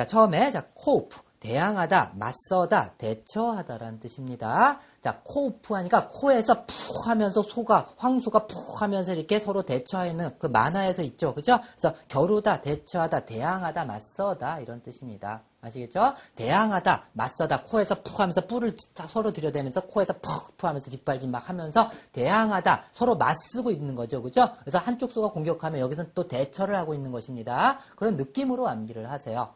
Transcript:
자, 처음에 자, cope 대항하다, 맞서다, 대처하다라는 뜻입니다. 자, cope 하니까 코에서 푹 하면서 소가, 황소가 푹 하면서 이렇게 서로 대처하는 그 만화에서 있죠. 그죠? 그래서 겨루다, 대처하다, 대항하다, 맞서다 이런 뜻입니다. 아시겠죠? 대항하다, 맞서다, 코에서 푹 하면서 뿔을 서로 들여대면서 코에서 푹푹 하면서 뒷발질 막 하면서 대항하다, 서로 맞서고 있는 거죠. 그죠? 그래서 한쪽 소가 공격하면 여기서는 또 대처를 하고 있는 것입니다. 그런 느낌으로 암기를 하세요.